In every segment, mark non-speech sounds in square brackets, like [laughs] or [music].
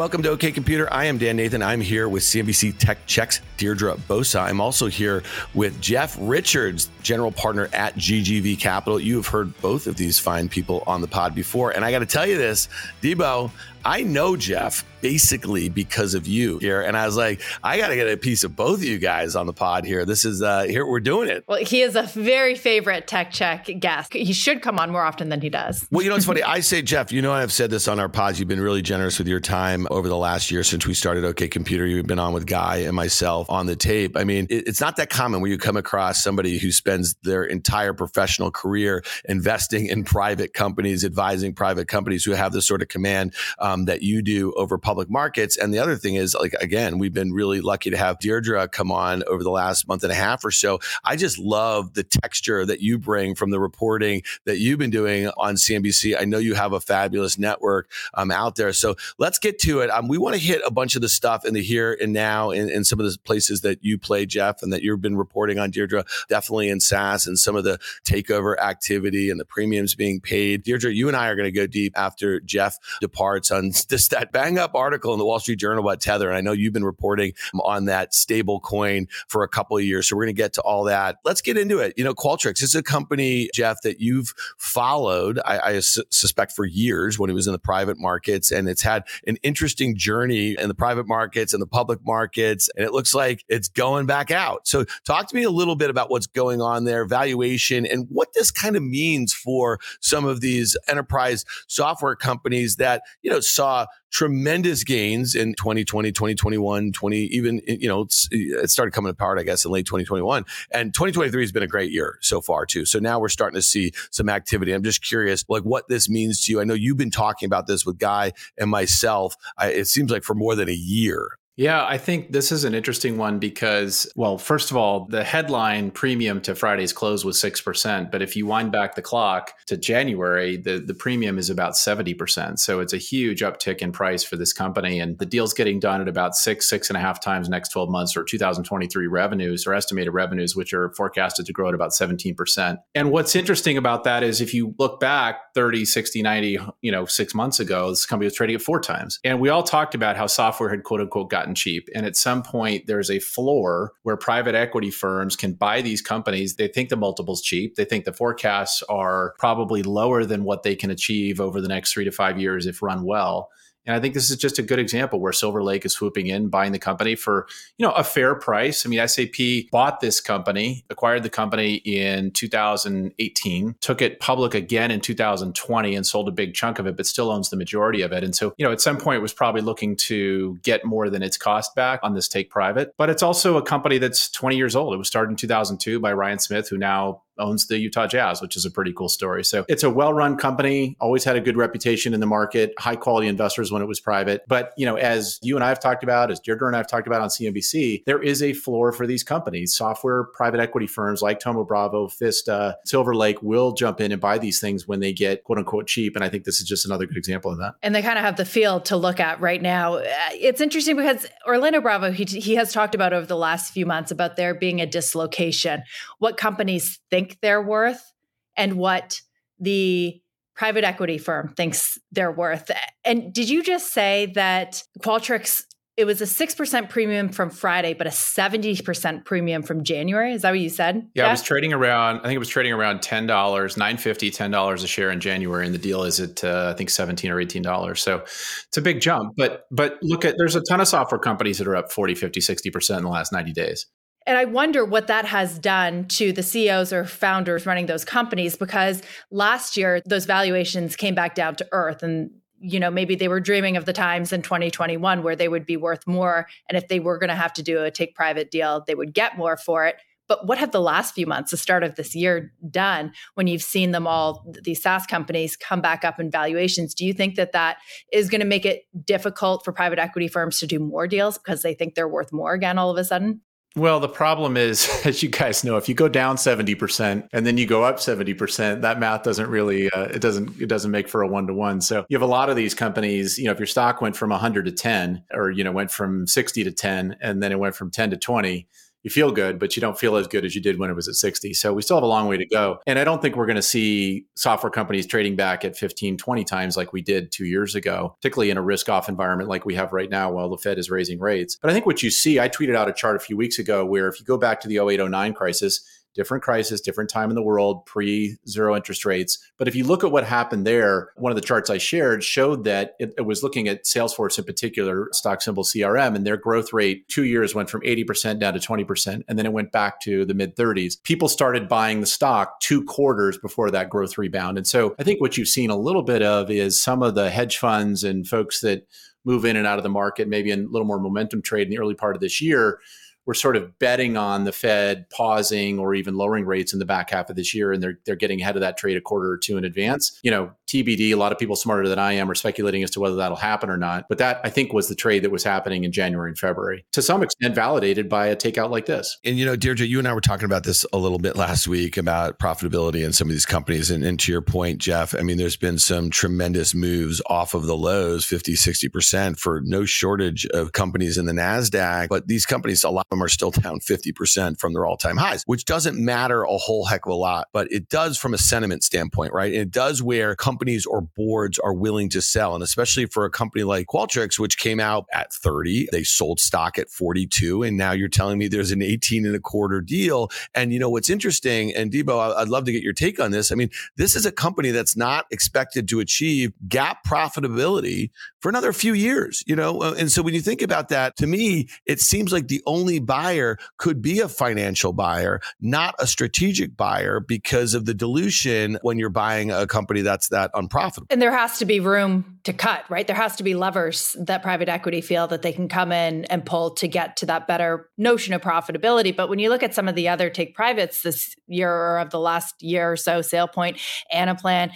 Welcome to OK Computer. I am Dan Nathan. I'm here with CNBC Tech Checks Deirdre Bosa. I'm also here with Jeff Richards, general partner at GGV Capital. You have heard both of these fine people on the pod before. And I got to tell you this, D-Bo, I know Jeff basically because of you here. And I was like, I got to get a piece of both of you guys on the pod here. This is, uh, here we're doing it. Well, he is a very favorite tech check guest. He should come on more often than he does. Well, you know, it's funny. [laughs] I say, Jeff, you know, I've said this on our pods. You've been really generous with your time over the last year since we started OK Computer. You've been on with Guy and myself on the tape. I mean, it's not that common where you come across somebody who spends their entire professional career investing in private companies, advising private companies who have this sort of command. Um, um, that you do over public markets. And the other thing is, like, again, we've been really lucky to have Deirdre come on over the last month and a half or so. I just love the texture that you bring from the reporting that you've been doing on CNBC. I know you have a fabulous network um, out there. So let's get to it. Um, we want to hit a bunch of the stuff in the here and now in, in some of the places that you play, Jeff, and that you've been reporting on, Deirdre, definitely in SaaS and some of the takeover activity and the premiums being paid. Deirdre, you and I are going to go deep after Jeff departs on this that bang up article in the Wall Street Journal about Tether. And I know you've been reporting on that stable coin for a couple of years. So we're going to get to all that. Let's get into it. You know, Qualtrics is a company, Jeff, that you've followed, I, I su- suspect, for years when it was in the private markets. And it's had an interesting journey in the private markets and the public markets. And it looks like it's going back out. So talk to me a little bit about what's going on there, valuation, and what this kind of means for some of these enterprise software companies that, you know, saw tremendous gains in 2020, 2021, 20, even, eh, you know, eh, it started coming apart, I guess, in late 2021. And 2023 has been a great year so far, too. So now we're starting to see some activity. I'm just curious, like, what this means to you. I know you've been talking about this with Guy and myself. I, it seems like for more than a year. Yeah, I think this is an interesting one because, well, first of all, the headline premium to Friday's close was 6%. But if you wind back the clock to January, the, the premium is about 70%. So it's a huge uptick in price for this company. And the deal's getting done at about six, six and a half times next 12 months or 2023 revenues or estimated revenues, which are forecasted to grow at about 17%. And what's interesting about that is if you look back 30, 60, 90, you know, six months ago, this company was trading at four times. And we all talked about how software had quote unquote gotten cheap. And at some point, there's a floor where private equity firms can buy these companies. They think the multiple's cheap. They think the forecasts are probably lower than what they can achieve over the next three to five years if run well. And I think this is just a good example where Silver Lake is swooping in, buying the company for, you know, a fair price. I mean, SAP bought this company, acquired the company in 2018, took it public again in 2020 and sold a big chunk of it, but still owns the majority of it. And so, you know, at some point was probably looking to get more than its cost back on this take private. But it's also a company that's 20 years old. It was started in 2002 by Ryan Smith, who now owns the Utah Jazz, which is a pretty cool story. So it's a well-run company, always had a good reputation in the market, high quality investors when it was private. But, you know, as you and I have talked about, as Deirdre and I have talked about on CNBC, there is a floor for these companies. Software private equity firms like Thoma Bravo, Vista, Silver Lake will jump in and buy these things when they get quote unquote cheap. And I think this is just another good example of that. And they kind of have the field to look at right now. Uh, it's interesting because Orlando Bravo, he, he has talked about over the last few months about there being a dislocation. What companies think they're worth and what the private equity firm thinks they're worth. And did you just say that Qualtrics it was a 6% premium from Friday, but a 70% premium from January. Is that what you said? Yeah, it was trading around, I think it was trading around $10, $9.50, $10 a share in January. And the deal is at, uh, I think, 17 or $18. So it's a big jump. But, but look at, there's a ton of software companies that are up 40, 50, 60% in the last 90 days. And I wonder what that has done to the CEOs or founders running those companies because last year those valuations came back down to earth and you know, maybe they were dreaming of the times in 2021 where they would be worth more. And if they were going to have to do a take private deal, they would get more for it. But what have the last few months, the start of this year, done when you've seen them all, these SaaS companies come back up in valuations? Do you think that that is going to make it difficult for private equity firms to do more deals because they think they're worth more again all of a sudden? Well, the problem is, [laughs] as you guys know, if you go down seventy percent and then you go up seventy percent, that math doesn't really uh, it doesn't it doesn't make for a one to one. So you have a lot of these companies. You know, if your stock went from hundred to ten, or you know went from sixty to ten, and then it went from ten to twenty, you feel good, but you don't feel as good as you did when it was at 60. So we still have a long way to go. And I don't think we're going to see software companies trading back at 15, 20 times like we did two years ago, particularly in a risk off environment like we have right now while the Fed is raising rates. But I think what you see, I tweeted out a chart a few weeks ago where if you go back to the 0809 crisis, different crisis, different time in the world, pre zero interest rates. But if you look at what happened there, one of the charts I shared showed that it, it, was looking at Salesforce in particular, stock symbol CRM, and their growth rate two years went from 80% down to 20%, and then it went back to the mid 30s. People started buying the stock two quarters before that growth rebound. And so I think what you've seen a little bit of is some of the hedge funds and folks that move in and out of the market, maybe in a little more momentum trade in the early part of this year we're sort of betting on the Fed pausing or even lowering rates in the back half of this year, and they're they're getting ahead of that trade a quarter or two in advance. You know, TBD. A lot of people smarter than I am are speculating as to whether that'll happen or not. But that I think was the trade that was happening in January and February, to some extent validated by a takeout like this. And you know, Deirdre, you and I were talking about this a little bit last week about profitability in some of these companies. And, and to your point, Jeff, I mean, there's been some tremendous moves off of the lows, 50, 60% for no shortage of companies in the NASDAQ. But these companies, a lot them are still down 50% from their all time highs, which doesn't matter a whole heck of a lot, but it does from a sentiment standpoint, right? And it does where companies or boards are willing to sell. And especially for a company like Qualtrics, which came out at 30, they sold stock at 42. And now you're telling me there's an 18 and a quarter deal. And you know, what's interesting, and D-Bo, I'd love to get your take on this. I mean, this is a company that's not expected to achieve GAAP profitability for another few years, you know? Uh, and so when you think about that, to me, it seems like the only buyer could be a financial buyer, not a strategic buyer because of the dilution when you're buying a company that's that unprofitable. And there has to be room to cut, right? There has to be levers that private equity feel that they can come in and pull to get to that better notion of profitability. But when you look at some of the other take privates this year or of the last year or so, SailPoint, Anaplan,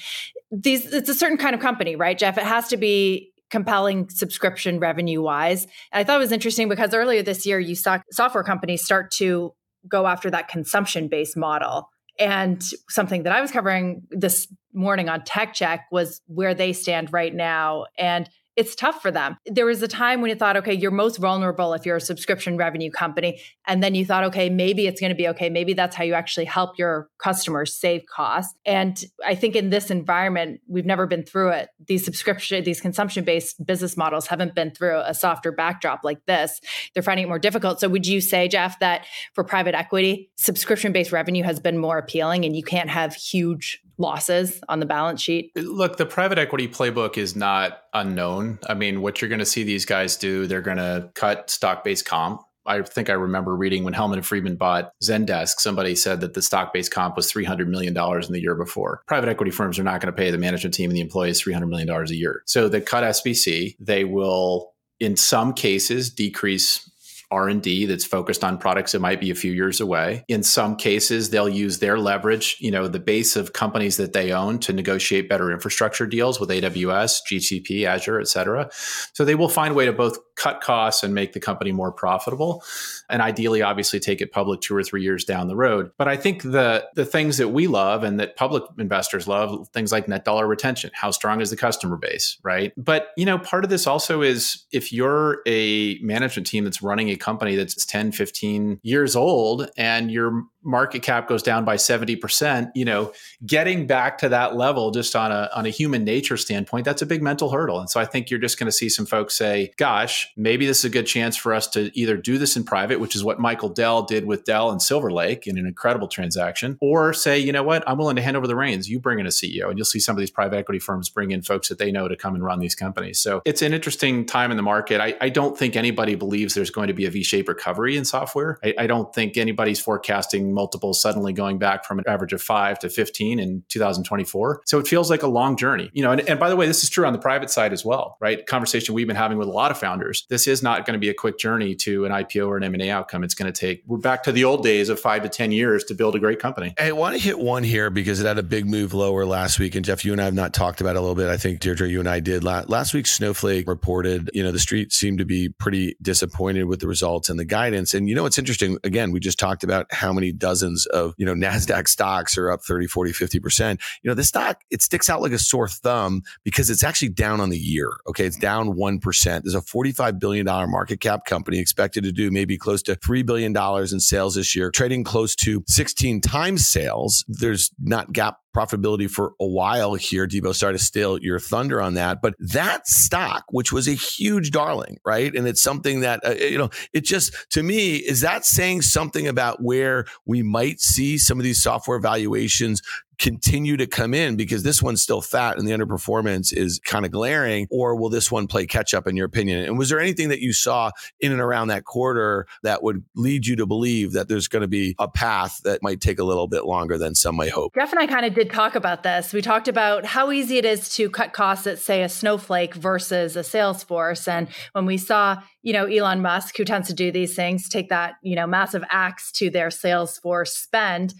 these it's a certain kind of company, right, Jeff? It has to be compelling subscription revenue wise. I thought it was interesting because earlier this year, you saw software companies start to go after that consumption based model. And something that I was covering this morning on Tech Check was where they stand right now. And it's tough for them. There was a time when you thought, okay, you're most vulnerable if you're a subscription revenue company. And then you thought, okay, maybe it's going to be okay. Maybe that's how you actually help your customers save costs. And I think in this environment, we've never been through it. These subscription, these consumption based business models haven't been through a softer backdrop like this. They're finding it more difficult. So would you say, Jeff, that for private equity, subscription based revenue has been more appealing and you can't have huge losses on the balance sheet? Uh, look, the private equity playbook is not unknown. I mean, what you're going to see these guys do, they're going to cut stock based comp. I think I remember reading when Hellman and Friedman bought Zendesk, somebody said that the stock based comp was $300 million in the year before. Private equity firms are not going to pay the management team and the employees $300 million a year. So they cut SBC. They will, in some cases, decrease r&d that's focused on products that might be a few years away. In some cases they'll use their leverage you know the base of companies that they own to negotiate better infrastructure deals with aws gcp azure et cetera. So they will find a way to both cut costs and make the company more profitable and ideally obviously take it public two or three years down the road. But i think the the things that we love and that public investors love things like net dollar retention how strong is the customer base right? But you know part of this also is if you're a management team that's running a company that's 10 15 years old and your market cap goes down by 70% you know getting back to that level just on a on a human nature standpoint that's a big mental hurdle. And so i think you're just going to see some folks say gosh maybe this is a good chance for us to either do this in private, which is what Michael Dell did with Dell and Silver Lake in an incredible transaction, or say, you know what, I'm willing to hand over the reins. You bring in a CEO, and you'll see some of these private equity firms bring in folks that they know to come and run these companies. So it's an interesting time in the market. I, I don't think anybody believes there's going to be a V-shaped recovery in software. I, I don't think anybody's forecasting multiples suddenly going back from an average of five to 15 in 2024. So it feels like a long journey. You know, and, and by the way, this is true on the private side as well, right? Conversation we've been having with a lot of founders. This is not going to be a quick journey to an IPO or an M&A outcome. It's going to take, we're back to the old days of five to 10 years to build a great company. I want to hit one here because it had a big move lower last week. And Jeff, you and I have not talked about it a little bit. I think Deirdre, you and I did. Last week, Snowflake reported, you know, the street seemed to be pretty disappointed with the results and the guidance. And, you know, it's interesting. Again, we just talked about how many dozens of, you know, NASDAQ stocks are up 30, 40, 50%. You know, the stock, it sticks out like a sore thumb because it's actually down on the year. Okay. It's down 1%. There's a $45 billion market cap company expected to do maybe close to $3 billion in sales this year, trading close to 16 times sales. There's not GAAP profitability for a while here. D-Bo started to steal your thunder on that. But that stock, which was a huge darling, right? And it's something that, uh, you know, it just, to me, is that saying something about where we might see some of these software valuations continue to come in because this one's still fat and the underperformance is kind of glaring or will this one play catch up in your opinion and was there anything that you saw in and around that quarter that would lead you to believe that there's going to be a path that might take a little bit longer than some might hope jeff and i kind of did talk about this we talked about how easy it is to cut costs at say a snowflake versus a salesforce and when we saw you know elon musk who tends to do these things take that you know massive axe to their salesforce spend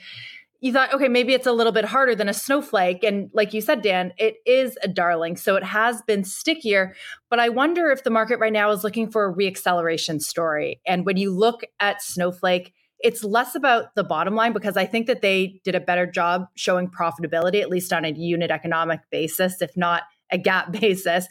you thought, okay, maybe it's a little bit harder than a snowflake. And like you said, Dan, it is a darling. So it has been stickier. But I wonder if the market right now is looking for a reacceleration story. And when you look at Snowflake, it's less about the bottom line because I think that they did a better job showing profitability, at least on a unit economic basis, if not a GAAP [laughs] basis.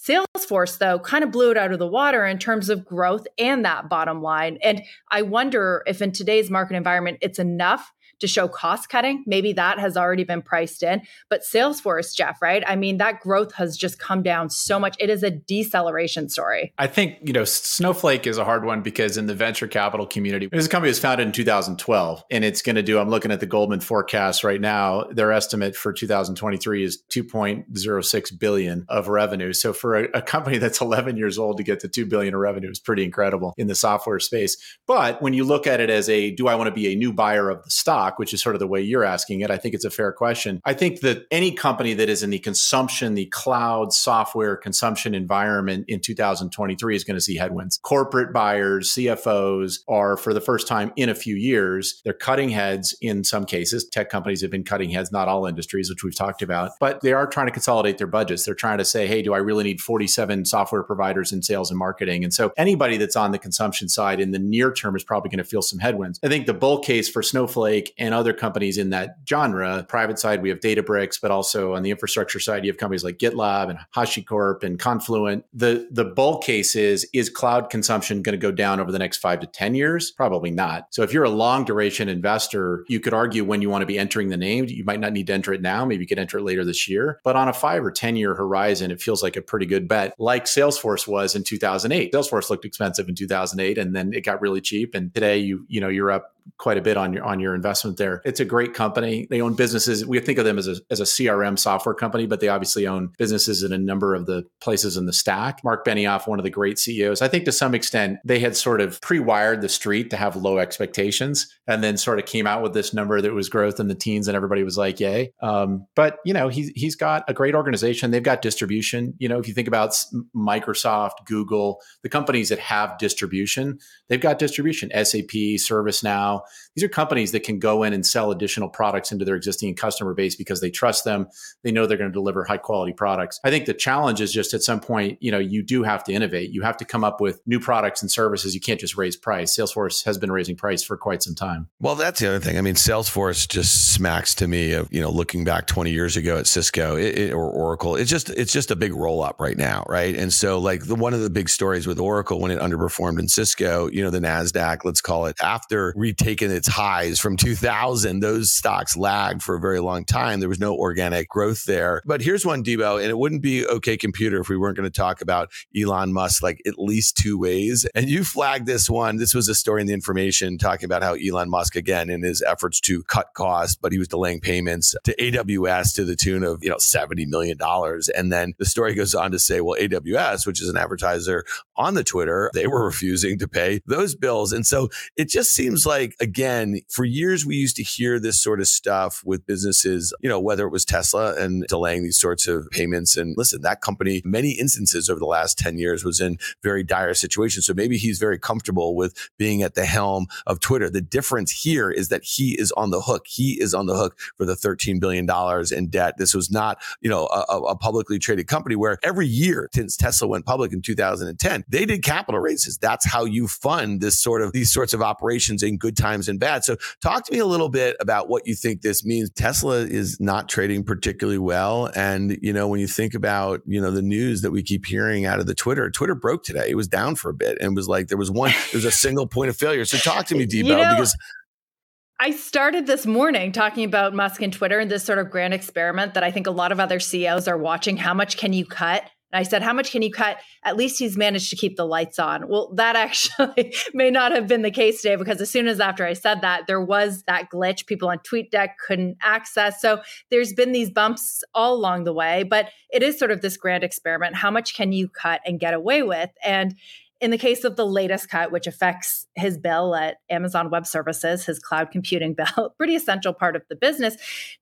Salesforce, though, kind of blew it out of the water in terms of growth and that bottom line. And I wonder if in today's market environment, it's enough to show cost cutting. Maybe that has already been priced in. But Salesforce, Jeff, right? I mean, that growth has just come down so much. It is a deceleration story. I think, you know, Snowflake is a hard one because in the venture capital community, this company was founded in 2012 and it's going to do, I'm looking at the Goldman forecast right now. Their estimate for 2023 is 2.06 billion of revenue. So for a, a company that's 11 years old to get to 2 billion of revenue is pretty incredible in the software space. But when you look at it as a, do I want to be a new buyer of the stock? Stock, which is sort of the way you're asking it, I think it's a fair question. I think that any company that is in the consumption, the cloud software consumption environment in 2023 is going to see headwinds. Corporate buyers, CFOs are for the first time in a few years, they're cutting heads in some cases. Tech companies have been cutting heads, not all industries, which we've talked about, but they are trying to consolidate their budgets. They're trying to say, hey, do I really need 47 software providers in sales and marketing? And so anybody that's on the consumption side in the near term is probably going to feel some headwinds. I think the bull case for Snowflake and other companies in that genre. Private side, we have Databricks, but also on the infrastructure side, you have companies like GitLab and HashiCorp and Confluent. The the bull case is is cloud consumption going to go down over the next five to ten years? Probably not. So if you're a long duration investor, you could argue when you want to be entering the name, you might not need to enter it now. Maybe you could enter it later this year. But on a five or ten year horizon, it feels like a pretty good bet, like Salesforce was in 2008. Salesforce looked expensive in 2008, and then it got really cheap. And today, you you know you're up quite a bit on your on your investment there. It's a great company. They own businesses. We think of them as a as a CRM software company, but they obviously own businesses in a number of the places in the stack. Mark Benioff, one of the great CEOs, I think to some extent they had sort of pre-wired the street to have low expectations, and then sort of came out with this number that was growth in the teens, and everybody was like, "Yay!" Um, but you know, he's he's got a great organization. They've got distribution. You know, if you think about Microsoft, Google, the companies that have distribution, they've got distribution. SAP, ServiceNow these are companies that can go in and sell additional products into their existing customer base because they trust them. They know they're going to deliver high quality products. I think the challenge is just at some point, you know, you do have to innovate. You have to come up with new products and services. You can't just raise price. Salesforce has been raising price for quite some time. Well, that's the other thing. I mean, Salesforce just smacks to me of, you know, looking back 20 years ago at Cisco it, it, or Oracle. It's just it's just a big roll up right now, right? And so like the one of the big stories with Oracle when it underperformed in Cisco, you know, the Nasdaq, let's call it after re- taken its highs from 2000. Those stocks lagged for a very long time. There was no organic growth there. But here's one, D-Bo, and it wouldn't be OK Computer if we weren't going to talk about Elon Musk like at least two ways. And you flagged this one. This was a story in the information talking about how Elon Musk, again, in his efforts to cut costs, but he was delaying payments to AWS to the tune of, you know, $70 million. And then the story goes on to say, well, AWS, which is an advertiser on the Twitter, they were refusing to pay those bills. And so it just seems like, again, for years we used to hear this sort of stuff with businesses, you know, whether it was Tesla and delaying these sorts of payments. And listen, that company, many instances over the last 10 years was in very dire situations. So maybe he's very comfortable with being at the helm of Twitter. The difference here is that he is on the hook. He is on the hook for the $13 billion in debt. This was not, you know, a, a publicly traded company where every year since Tesla went public in 2010, they did capital raises. That's how you fund this sort of these sorts of operations in good times and bad. So talk to me a little bit about what you think this means. Tesla is not trading particularly well. And, you know, when you think about, you know, the news that we keep hearing out of the Twitter, Twitter broke today. It was down for a bit and was like there was one, there was a single point of failure. So talk to me, [laughs] D-Bo, you know, because I started this morning talking about Musk and Twitter and this sort of grand experiment that I think a lot of other CEOs are watching. How much can you cut? And I said, How much can you cut? At least he's managed to keep the lights on. Well, that [laughs] actually may not have been the case today because as soon as after I said that, there was that glitch. People on TweetDeck couldn't access. So there's been these bumps all along the way, but it is sort of this grand experiment. How much can you cut and get away with? And in the case of the latest cut, which affects his bill at Amazon Web Services, his cloud computing [laughs] bill, pretty essential part of the business,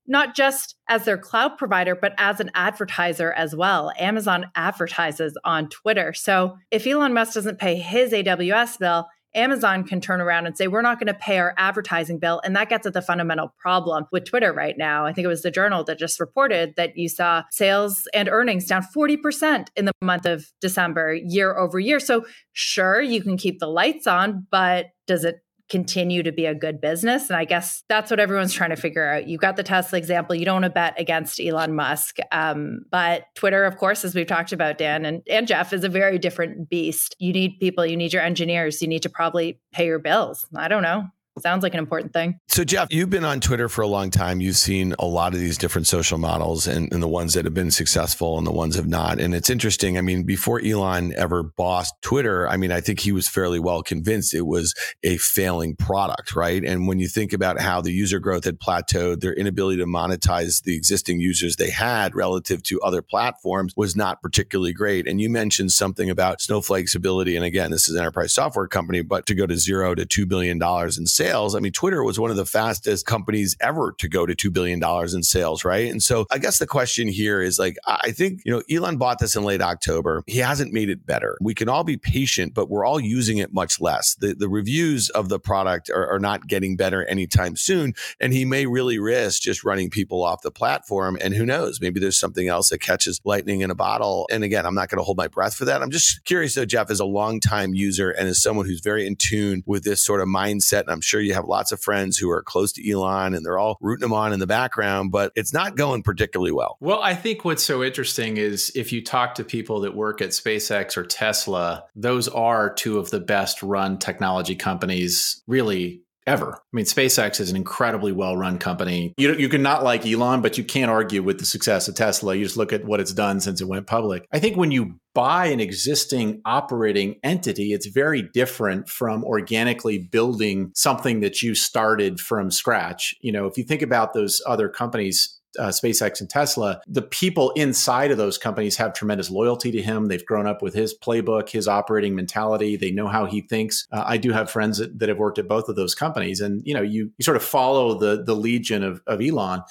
not just as their cloud provider, but as an advertiser as well. Amazon advertises on Twitter. So if Elon Musk doesn't pay his AWS bill, Amazon can turn around and say, we're not going to pay our advertising bill. And that gets at the fundamental problem with Twitter right now. I think it was the journal that just reported that you saw sales and earnings down 40% in the month of December, year over year. So, sure, you can keep the lights on, but does it continue to be a good business. And I guess that's what everyone's trying to figure out. You've got the Tesla example. You don't want to bet against Elon Musk. Um, but Twitter, of course, as we've talked about, Dan and, and Jeff, is a very different beast. You need people, you need your engineers, you need to probably pay your bills. I don't know. Sounds like an important thing. So, Jeff, you've been on Twitter for a long time. You've seen a lot of these different social models and, and, the ones that have been successful and the ones have not. And it's interesting. I mean, before Elon ever bossed Twitter, I mean, I think he was fairly well convinced it was a failing product, right? And when you think about how the user growth had plateaued, their inability to monetize the existing users they had relative to other platforms was not particularly great. And you mentioned something about Snowflake's ability. And again, this is an enterprise software company, but to go to zero to $2 billion in sales sales. I mean, Twitter was one of the fastest companies ever to go to $2 billion in sales, right? And so I guess the question here is like, I think, you know, Elon bought this in late October. He hasn't made it better. We can all be patient, but we're all using it much less. The, the reviews of the product are, are not getting better anytime soon. And he may really risk just running people off the platform. And who knows, maybe there's something else that catches lightning in a bottle. And again, I'm not going to hold my breath for that. I'm just curious though, Jeff, as a longtime user and as someone who's very in tune with this sort of mindset, and I'm sure sure you have lots of friends who are close to Elon and they're all rooting him on in the background, but it's not going particularly well. Well, I think what's so interesting is if you talk to people that work at SpaceX or Tesla, those are two of the best run technology companies really ever. I mean, SpaceX is an incredibly well run company. You, you can not like Elon, but you can't argue with the success of Tesla. You just look at what it's done since it went public. I think when you buy an existing operating entity, it's very different from organically building something that you started from scratch. You know, if you think about those other companies, uh, SpaceX and Tesla, the people inside of those companies have tremendous loyalty to him. They've grown up with his playbook, his operating mentality. They know how he thinks. Uh, I do have friends that, that, have worked at both of those companies, and you know, you you sort of follow the the legion of, of Elon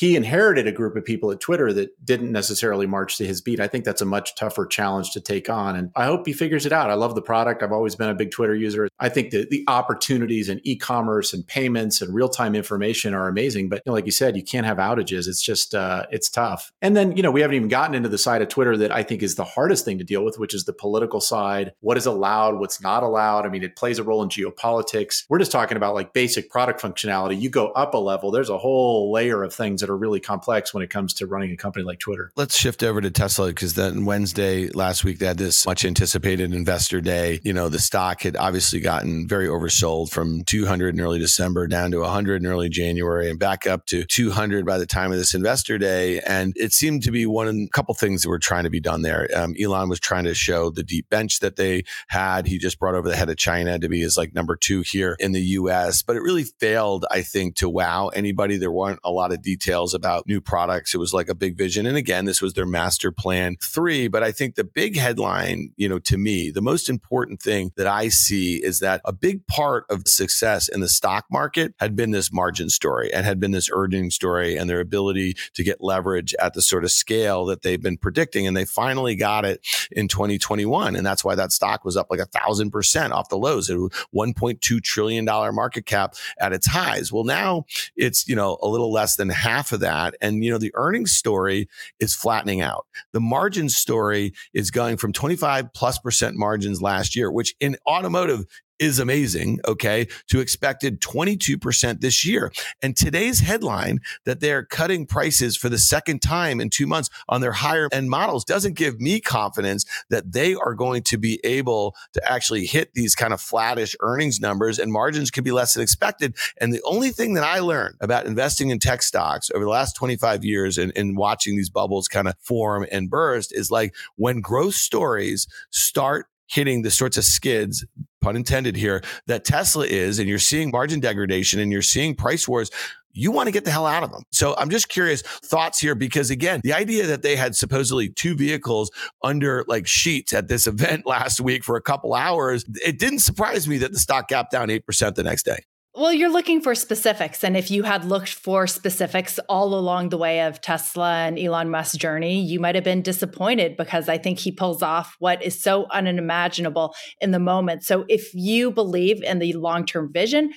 he inherited a group of people at Twitter that didn't necessarily march to his beat. I think that's a much tougher challenge to take on. And I hope he figures it out. I love the product. I've always been a big Twitter user. I think that the opportunities in e commerce and payments and real time information are amazing. But you know, like you said, you can't have outages. It's just, uh, it's tough. And then, you know, we haven't even gotten into the side of Twitter that I think is the hardest thing to deal with, which is the political side. What is allowed? What's not allowed? I mean, it plays a role in geopolitics. We're just talking about like basic product functionality. You go up a level, there's a whole layer of things that that are really complex when it comes to running a company like Twitter. Let's shift over to Tesla because then Wednesday last week they had this much anticipated investor day. You know, the stock had obviously gotten very oversold from 200 in early December down to 100 in early January and back up to 200 by the time of this investor day. And it seemed to be one couple things that were trying to be done there. Um, Elon was trying to show the deep bench that they had. He just brought over the head of China to be his like number two here in the US, but it really failed, I think, to wow anybody. There weren't a lot of details about new products. It was like a big vision. And again, this was their master plan three. But I think the big headline, you know, to me, the most important thing that I see is that a big part of success in the stock market had been this margin story and had been this earning story and their ability to get leverage at the sort of scale that they've been predicting. And they finally got it in 2021. And that's why that stock was up like a thousand percent off the lows. It was $1.2 trillion market cap at its highs. Well, now it's, you know, a little less than half of that. And, you know, the earnings story is flattening out. The margin story is going from 25 plus percent margins last year, which in automotive is amazing, okay, to expected 22% this year. And today's headline that they're cutting prices for the second time in two months on their higher end models doesn't give me confidence that they are going to be able to actually hit these kind of flattish earnings numbers and margins could be less than expected. And the only thing that I learned about investing in tech stocks over the last 25 years and, and watching these bubbles kind of form and burst is like when growth stories start hitting the sorts of skids, pun intended here, that Tesla is, and you're seeing margin degradation and you're seeing price wars, you want to get the hell out of them. So I'm just curious thoughts here because again, the idea that they had supposedly two vehicles under like sheets at this [laughs] event last week for a couple hours, it didn't surprise me that the stock gapped down 8% the next day. Well, you're looking for specifics. And if you had looked for specifics all along the way of Tesla and Elon Musk's journey, you might have been disappointed because I think he pulls off what is so unimaginable in the moment. So if you believe in the long term vision,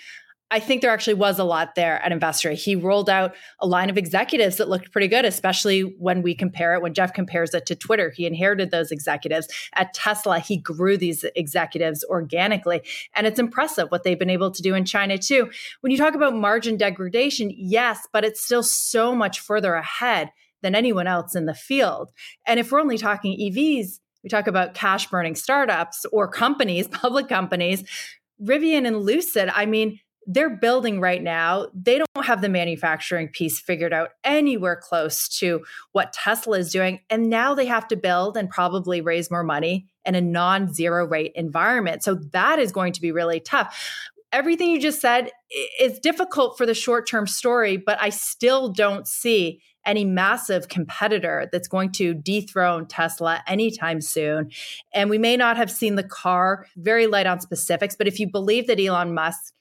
I think there actually was a lot there at Investor. He rolled out a line of executives that looked pretty good, especially when we compare it, when Jeff compares it to Twitter. He inherited those executives. At Tesla, he grew these executives organically. And it's impressive what they've been able to do in China, too. When you talk about margin degradation, yes, but it's still so much further ahead than anyone else in the field. And if we're only talking EVs, we talk about cash burning startups or companies, [laughs] public companies. Rivian and Lucid, I mean, they're building right now. They don't have the manufacturing piece figured out anywhere close to what Tesla is doing. And now they have to build and probably raise more money in a non zero rate environment. So that is going to be really tough. Everything you just said is difficult for the short term story, but I still don't see any massive competitor that's going to dethrone Tesla anytime soon. And we may not have seen the car very light on specifics, but if you believe that Elon Musk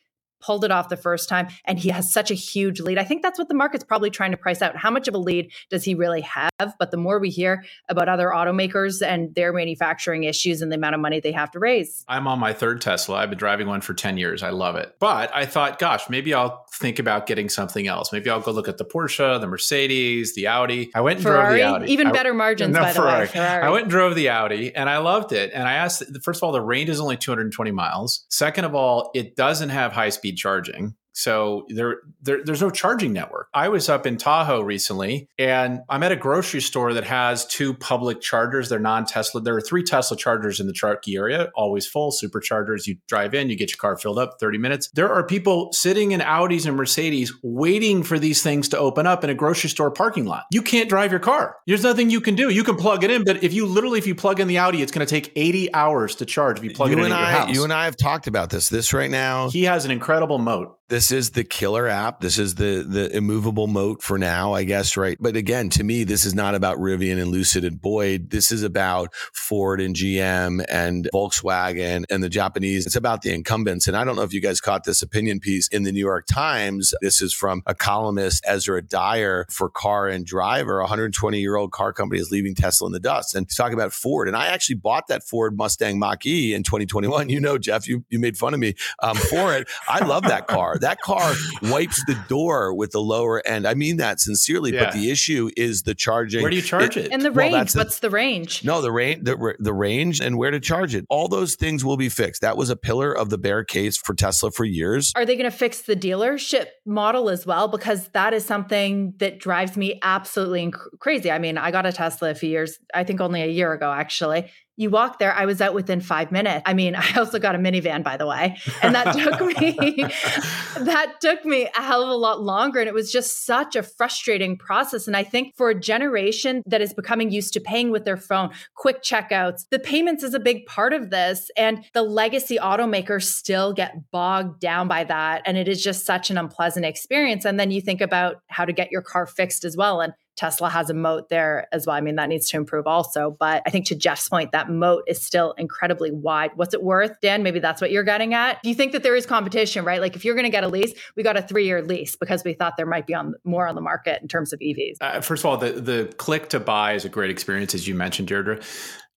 pulled it off the first time and he has such a huge lead. I think that's what the market's probably trying to price out. How much of a lead does he really have? But the more we hear about other automakers and their manufacturing issues and the amount of money they have to raise. I'm on my third Tesla. I've been driving one for 10 years. I love it. But I thought, gosh, maybe I'll think about getting something else. Maybe I'll go look at the Porsche, the Mercedes, the Audi. I went and Ferrari, drove the Audi. Even I, better margins, no, by Ferrari. the way. Ferrari. I went and drove the Audi and I loved it. And I asked, first of all, the range is only 220 miles. Second of all, it doesn't have high speed charging. So there, there, there's no charging network. I was up in Tahoe recently, and I'm at a grocery store that has two public chargers. They're non-Tesla. There are three Tesla chargers in the Truckee area, always full. Superchargers. You drive in, you get your car filled up, 30 minutes. There are people sitting in Audis and Mercedes waiting for these things to open up in a grocery store parking lot. You can't drive your car. There's nothing you can do. You can plug it in, but if you literally, if you plug in the Audi, it's going to take 80 hours to charge. If you plug you it in your house. you and I have talked about this. This right now, he has an incredible moat. this is the killer app. This is the the immovable moat for now, I guess, right? But again, to me, this is not about Rivian and Lucid and Boyd. This is about Ford and GM and Volkswagen and the Japanese. It's about the incumbents. And I don't know if you guys caught this opinion piece in the New York Times. This is from a columnist, Ezra Dyer, for Car and Driver. A 120 year old car company is leaving Tesla in the dust. And he's talking about Ford. And I actually bought that Ford Mustang Mach E in 2021. You know, Jeff, you, you made fun of me um, for it. I love that car. That car wipes the door with the lower end. I mean that sincerely, Yeah. but the issue is the charging. Where do you charge it? And the Well, range, that's the- what's the range? No, the range, the, the range, and where to charge it. All those things will be fixed. That was a pillar of the bear case for Tesla for years. Are they going to fix the dealership model as well? Because that is something that drives me absolutely crazy. I mean, I got a Tesla a few years, I think only a year ago, actually. You walk there, I was out within five minutes. I mean, [laughs] I also got a minivan, by the way, and that took me [laughs] that took me a hell of a lot longer. And it was just such a frustrating process. And I think for a generation that is becoming used to paying with their phone, quick checkouts, the payments is a big part of this. And the legacy automakers still get bogged down by that. And it is just such an unpleasant experience. And then you think about how to get your car fixed as well. And Tesla has a moat there as well. I mean, that needs to improve also. But I think to Jeff's point, that moat is still incredibly wide. What's it worth, Dan? Maybe that's what you're getting at. Do you think that there is competition, right? Like if you're going to get a lease, we got a three year lease because we thought there might be on more on the market in terms of EVs. Uh, first of all, the the click to buy is a great experience, as you mentioned, Deirdre.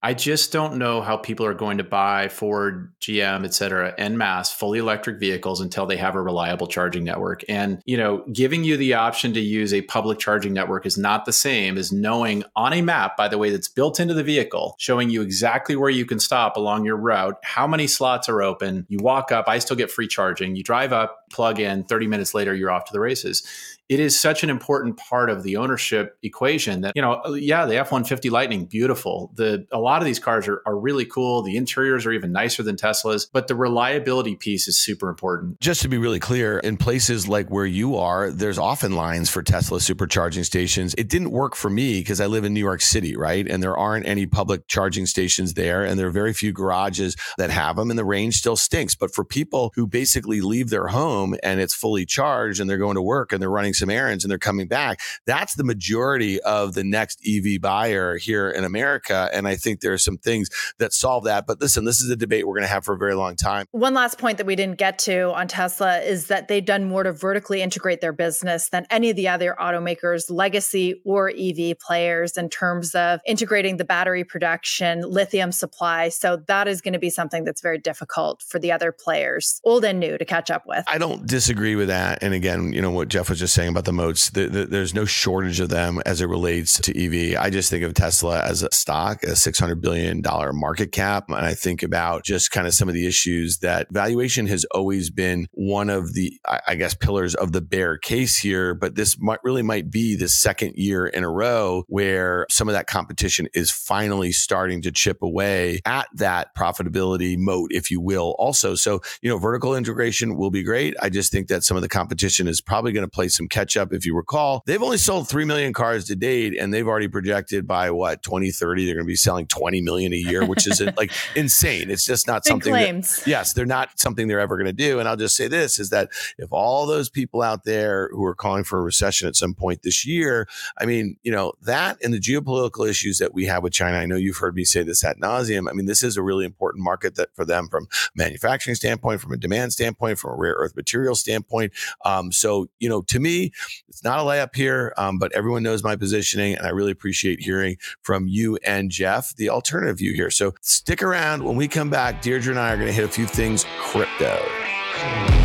I just don't know how people are going to buy Ford, GM, et cetera, en masse fully electric vehicles until they have a reliable charging network. And, you know, giving you the option to use a public charging network is not the same as knowing on a map, by the way, that's built into the vehicle, showing you exactly where you can stop along your route, how many slots are open. You walk up, I still get free charging. You drive up, plug in, 30 minutes later, you're off to the races it is such an important part of the ownership equation that you know uh, yeah the f-150 lightning beautiful the a lot of these cars are, are really cool the interiors are even nicer than tesla's but the reliability piece is super important Just to be really clear, in places like where you are, there's often lines for Tesla supercharging stations. It didn't work for me because I live in New York City, right? And there aren't any public charging stations there. And there are very few garages that have them. And the range still stinks. But for people who basically leave their home and it's fully charged and they're going to work and they're running some errands and they're coming back, that's the majority of the next EV buyer here in America. And I think there are some things that solve that. But listen, this is a debate we're going to have for a very long time. One last point that we didn't get to on Tesla is that they've done more to vertically integrate their business than any of the other automakers, legacy or EV players, in terms of integrating the battery production, lithium supply. So that is going to be something that's very difficult for the other players, old and new, to catch up with. I don't disagree with that. And again, you know what Jeff was just saying about the moats. The, the, there's no shortage of them as it relates to EV. I just think of Tesla as a stock, a six hundred billion dollar market cap, and I think about just kind of some of the issues that valuation has always been one of the, I guess, pillars of the bear case here. But this might really might be the second year in a row where some of that competition is finally starting to chip away at that profitability moat, if you will. Also, so you know, vertical integration will be great. I just think that some of the competition is probably going to play some catch up. If you recall, they've only sold 3 million cars to date and they've already projected by what 2030 they're going to be selling 20 million a year, which is like [laughs] insane. It's just not Big something that- claims. yes, they're not something they're ever going to do. And I'll just say this is that if all those people out there who are calling for a recession at some point this year, I mean, you know, that and the geopolitical issues that we have with China, I know you've heard me say this at nauseum. I mean, this is a really important market that for them from a manufacturing standpoint, from a demand standpoint, from a rare earth material standpoint. Um, so, you know, to me, it's not a layup here, um, but everyone knows my positioning. And I really appreciate hearing from you and Jeff, the alternative view here. So stick around. When we come back, Deirdre and I are going to hit a few things crypto.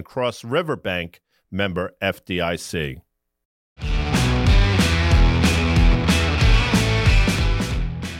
Cross River Bank, member FDIC.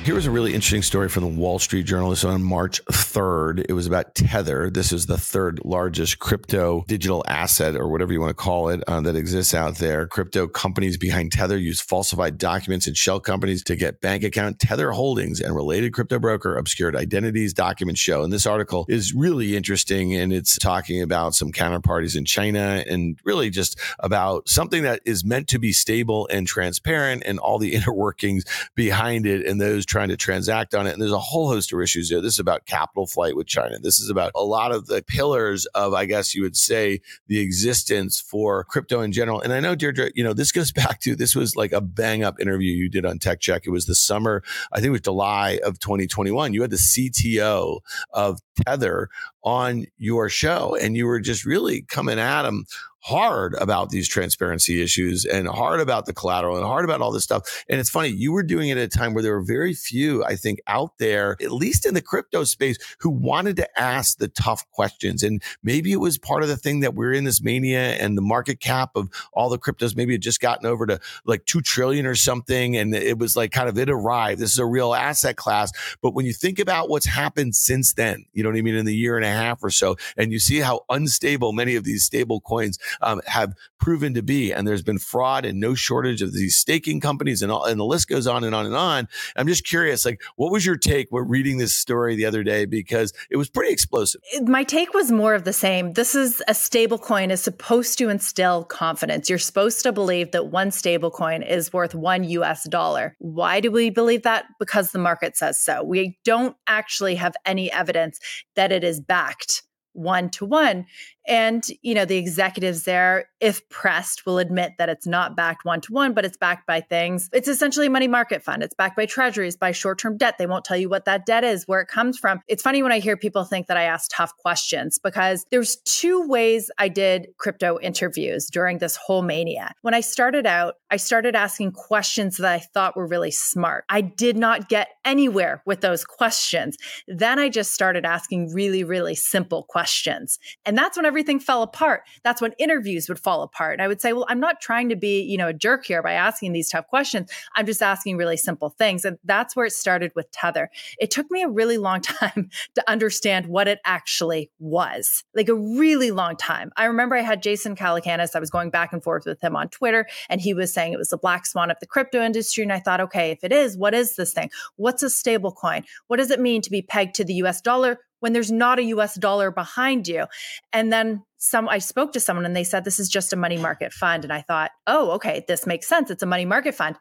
Here was a really interesting story from the Wall Street Journal. Was on March 3rd. It was about Tether. This is the third largest crypto digital asset, or whatever you want to call it, uh, that exists out there. Crypto companies behind Tether use falsified documents and shell companies to get bank account Tether holdings and related crypto broker obscured identities, documents show. And this article is really interesting and it's talking about some counterparties in China and really just about something that is meant to be stable and transparent and all the [laughs] inner workings behind it and those trying to transact on it. And there's a whole host of issues there. This is about capital flight with China. This is about a lot of the pillars of, I guess you would say, the existence for crypto in general. And I know, Deirdre, you know, this goes [laughs] back to this was like a bang up interview you did on Tech Check. It was the summer, I think it was July of 2021. You had the CTO of Tether on your show and you were just really coming at him hard about these transparency issues and hard about the collateral and hard about all this stuff. And it's funny, you were doing it at a time where there were very few, I think, out there, at least in the crypto space, who wanted to ask the tough questions. And maybe it was part of the thing that we're in this mania and the market cap of all the cryptos maybe had just gotten over to like 2 trillion or something. And it was like kind of it arrived. This is a real asset class. But when you think about what's happened since then, you know what I mean, in the year and a half or so, and you see how unstable many of these stable coins um, have proven to be. And there's been fraud and no shortage of these staking companies and all, and the list goes on and on and on. I'm just curious, like, what was your take when reading this story the other day? Because it was pretty explosive. My take was more of the same. This is a stable coin is supposed to instill confidence. You're supposed to believe that one stable coin is worth one US dollar. Why do we believe that? Because the market says so. We don't actually have any evidence that it is backed one to one. And, you know, the executives there, if pressed, will admit that it's not backed one to one, but it's backed by things. It's essentially a money market fund. It's backed by treasuries, by short term debt. They won't tell you what that debt is, where it comes from. It's funny when I hear people think that I ask tough questions because there's two ways I did crypto interviews during this whole mania. When I started out, I started asking questions that I thought were really smart. I did not get anywhere with those questions. Then I just started asking really, really simple questions. And that's when everything fell apart. That's when interviews would fall apart. And I would say, well, I'm not trying to be, you know, a jerk here by asking these tough questions. I'm just asking really simple things. And that's where it started with Tether. It took me a really long [laughs] time to understand what it actually was, like a really long time. I remember I had Jason Calacanis. I was going back and forth with him on Twitter, and he was saying it was the black swan of the crypto industry. And I thought, okay, if it is, what is this thing? What's a stable coin? What does it mean to be pegged to the US dollar? When there's not a US dollar behind you. And then some I spoke to someone and they said this is just a money market fund and I thought, "Oh, okay, this makes sense. It's a money market fund."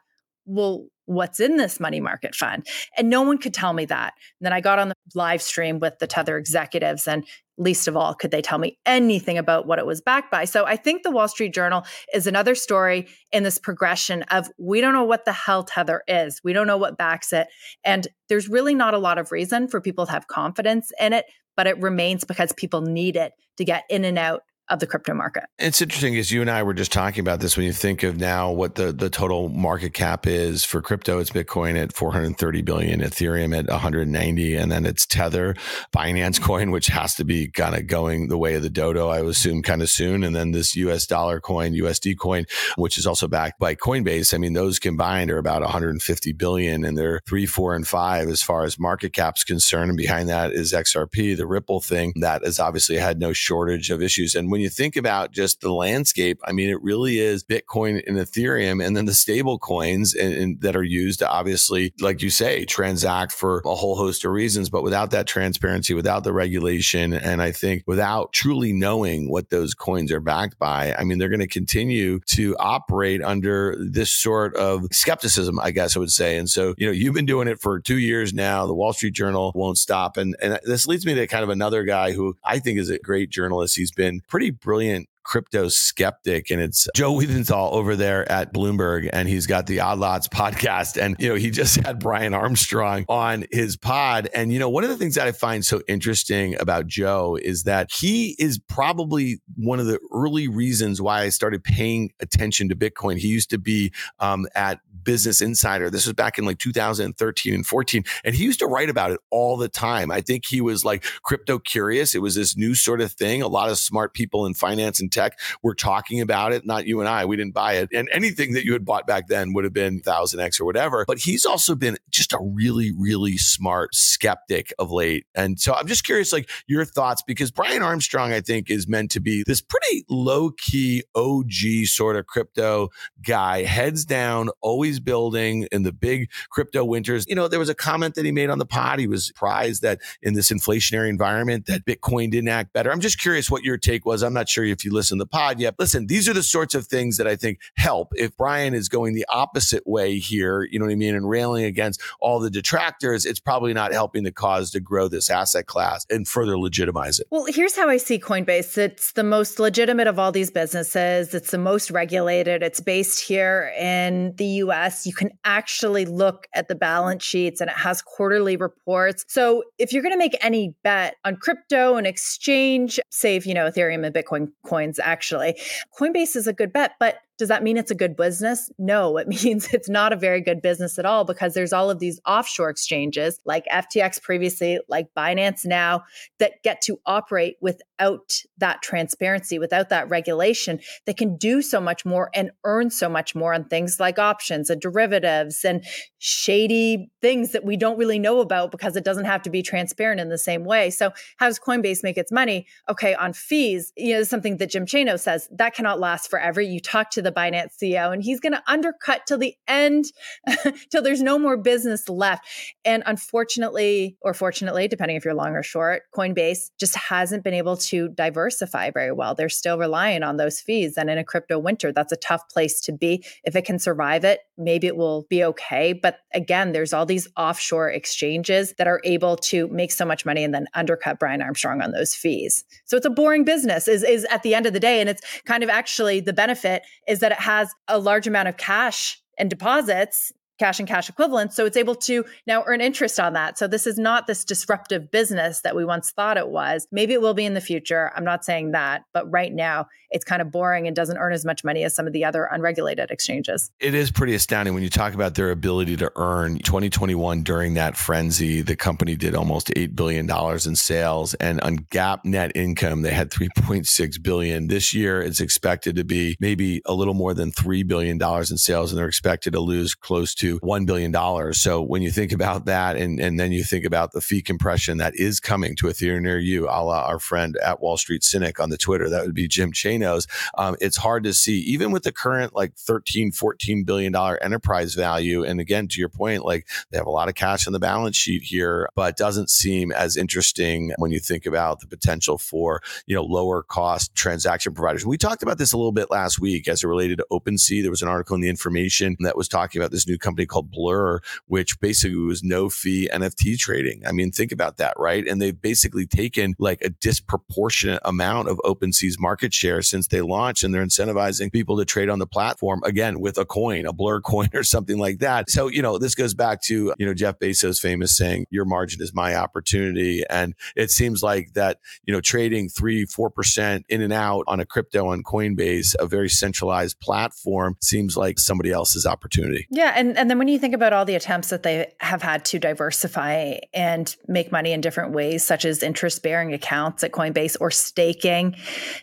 Well, what's in this money market fund? And no one could tell me that. And then I got on the live stream with the Tether executives and least of all could they tell me anything about what it was backed by. So I think the Wall Street Journal is another story in this progression of we don't know what the hell Tether is. We don't know what backs it. And there's really not a lot of reason for people to have confidence in it, but it remains because people need it to get in and out of the crypto market. It's interesting as you and I were just talking about this when you think of now what the the total market cap is for crypto it's Bitcoin at 430 billion, Ethereum at 190 and then it's Tether, Binance coin which has to be kind of going the way of the dodo I would assume kind of soon and then this US dollar coin, USD coin which is also backed by Coinbase. I mean those combined are about 150 billion and they're 3, 4 and 5 as far as market cap's concerned and behind that is XRP, the Ripple thing that has obviously had no shortage of issues and when when you think about just the landscape, I mean, it really is Bitcoin and Ethereum, and then the stable coins and, and that are used to obviously, like you say, transact for a whole host of reasons. But without that transparency, without the regulation, and I think without truly knowing what those coins are backed by, I mean, they're going to continue to operate under this sort of skepticism, I guess I would say. And so, you know, you've been doing it for two years now. The Wall Street Journal won't stop. And, and this leads me to kind of another guy who I think is a great journalist. He's been pretty brilliant crypto skeptic and it's Joe Weisenthal over there at Bloomberg and he's got the Odd Lots podcast and you know he just [laughs] had Brian Armstrong on his pod and you know one of the things that I find so interesting about Joe is that he is probably one of the early reasons why I started paying attention to Bitcoin. He used to be um, at Business Insider. This was back in like 2013 and 14. And he used to write about it all the time. I think he was like crypto curious. It was this new sort of thing. A lot of smart people in finance and tech were talking about it. Not you and I. We didn't buy it. And anything that you had bought back then would have been 1000X or whatever. But he's also been just a really, really smart skeptic of late. And so I'm just curious, like your thoughts, because Brian Armstrong, I think, is meant to be this pretty low key OG sort of crypto guy, heads down, always building in the big crypto winters. You know, there was a comment that he made on the pod. He was surprised that in this inflationary environment that Bitcoin didn't act better. I'm just curious what your take was. I'm not sure if you listened to the pod yet. Listen, these are the sorts of things that I think help. If Brian is going the opposite way here, you know what I mean, and railing against all the detractors, it's probably not helping the cause to grow this asset class and further legitimize it. Well, here's how I see Coinbase it's the most legitimate of all these businesses, it's the most regulated, it's based here in the US. You can actually look at the balance sheets and it has quarterly reports. So if you're going to make any bet on crypto and exchange, save, you know, Ethereum and Bitcoin coins, actually, Coinbase is a good bet. But does that mean it's a good business? No, it [laughs] means it's not a very good business at all because there's all of these offshore exchanges like FTX previously, like Binance now, that get to operate without that transparency, without that regulation, that can do so much more and earn so much more on things like options and derivatives and shady things that we don't really know about because it doesn't have to be transparent in the same way. So, how does Coinbase make its money? Okay, on fees, you know, something that Jim Chanos says that cannot last forever. You talk to the the Binance CEO, and he's going to undercut till the end, [laughs] till there's no more business left. And unfortunately, or fortunately, depending if you're long or short, Coinbase just hasn't been able to diversify very well. They're still relying on those fees. And in a crypto winter, that's a tough place to be. If it can survive it, maybe it will be okay. But again, there's all these offshore exchanges that are able to make so much money and then undercut Brian Armstrong on those fees. So it's a boring business is, is at the end of the day. And it's kind of actually the benefit is that it has a large amount of cash and deposits cash and cash equivalents. So it's able to now earn interest on that. So this is not this disruptive business that we once thought it was. Maybe it will be in the future. I'm not saying that, but right now it's kind of boring and doesn't earn as much money as some of the other unregulated exchanges. It is pretty astounding when you talk about their ability to earn 2021 during that frenzy. The company did almost $8 billion in sales and on GAAP net income, they had 3.6 billion. This year it's expected to be maybe a little more than $3 billion in sales and they're expected to lose close to $1 billion. So when you think about that, and, and then you think about the fee compression that is coming to a theater near you, a la our friend at Wall Street Cynic on the Twitter, that would be Jim Chanos. Um, it's hard to see, even with the current like 13, 14 billion dollar enterprise value. And again, to your point, like they have a lot of cash on the balance sheet here, but doesn't seem as interesting when you think about the potential for, you know, lower cost transaction providers. We talked about this a little bit last week as it related to OpenSea. There was an article in the information that was talking about this new company called Blur, which basically was no fee NFT trading. I mean, think about that, right? And they've basically taken like a disproportionate amount of OpenSea's market share since they launched, and they're incentivizing people to trade on the platform again with a coin, a Blur [laughs] coin or something like that. So, you know, this goes back to, you know, Jeff Bezos famous saying, your margin is my opportunity. And it seems like that, you know, trading three, 4% in and out on a crypto on Coinbase, a very centralized platform, seems like somebody else's opportunity. Yeah. And, and then when you think about all the attempts that they have had to diversify and make money in different ways, such as interest bearing accounts at Coinbase or staking,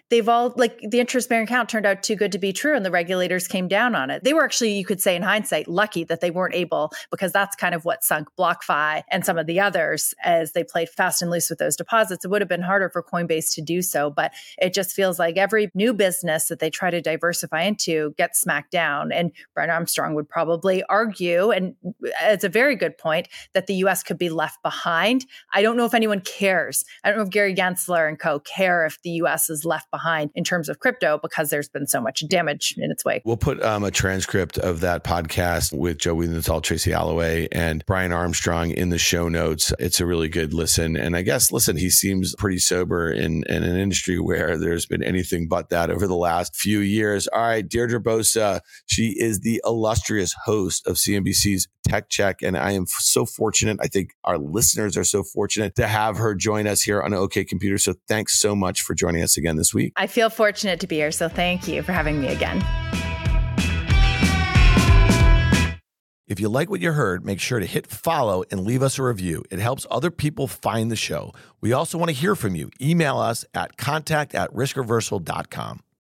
they've all like the interest bearing account turned out too good to be true and the regulators came down on it. They were actually, you could say in hindsight, lucky that they weren't able because that's kind of what sunk BlockFi and some of the others as they played fast and loose with those deposits. It would have been harder for Coinbase to do so, but it just feels like every new business that they try to diversify into gets smacked down. And Brian Armstrong would probably argue and it's a very good point, that the US could be left behind. I don't know if anyone cares. I don't know if Gary Gensler and co care if the US is left behind in terms of crypto because there's been so much damage in its wake. We'll put um, a transcript of that podcast with Joe Weisenthal, Tracy Alloway, and Brian Armstrong in the show notes. It's a really good listen. And I guess, listen, he seems pretty sober in, in an industry where there's been anything but that over the last few years. All right, Deirdre Bosa, she is the illustrious host of CNBC's Tech Check. And I am so fortunate. I think our listeners are so fortunate to have her join us here on OK Computer. So thanks so much for joining us again this week. I feel fortunate to be here. So thank you for having me again. If you like what you heard, make sure to hit follow and leave us a review. It helps other people find the show. We also want to hear from you. Email us at contact at riskreversal.com.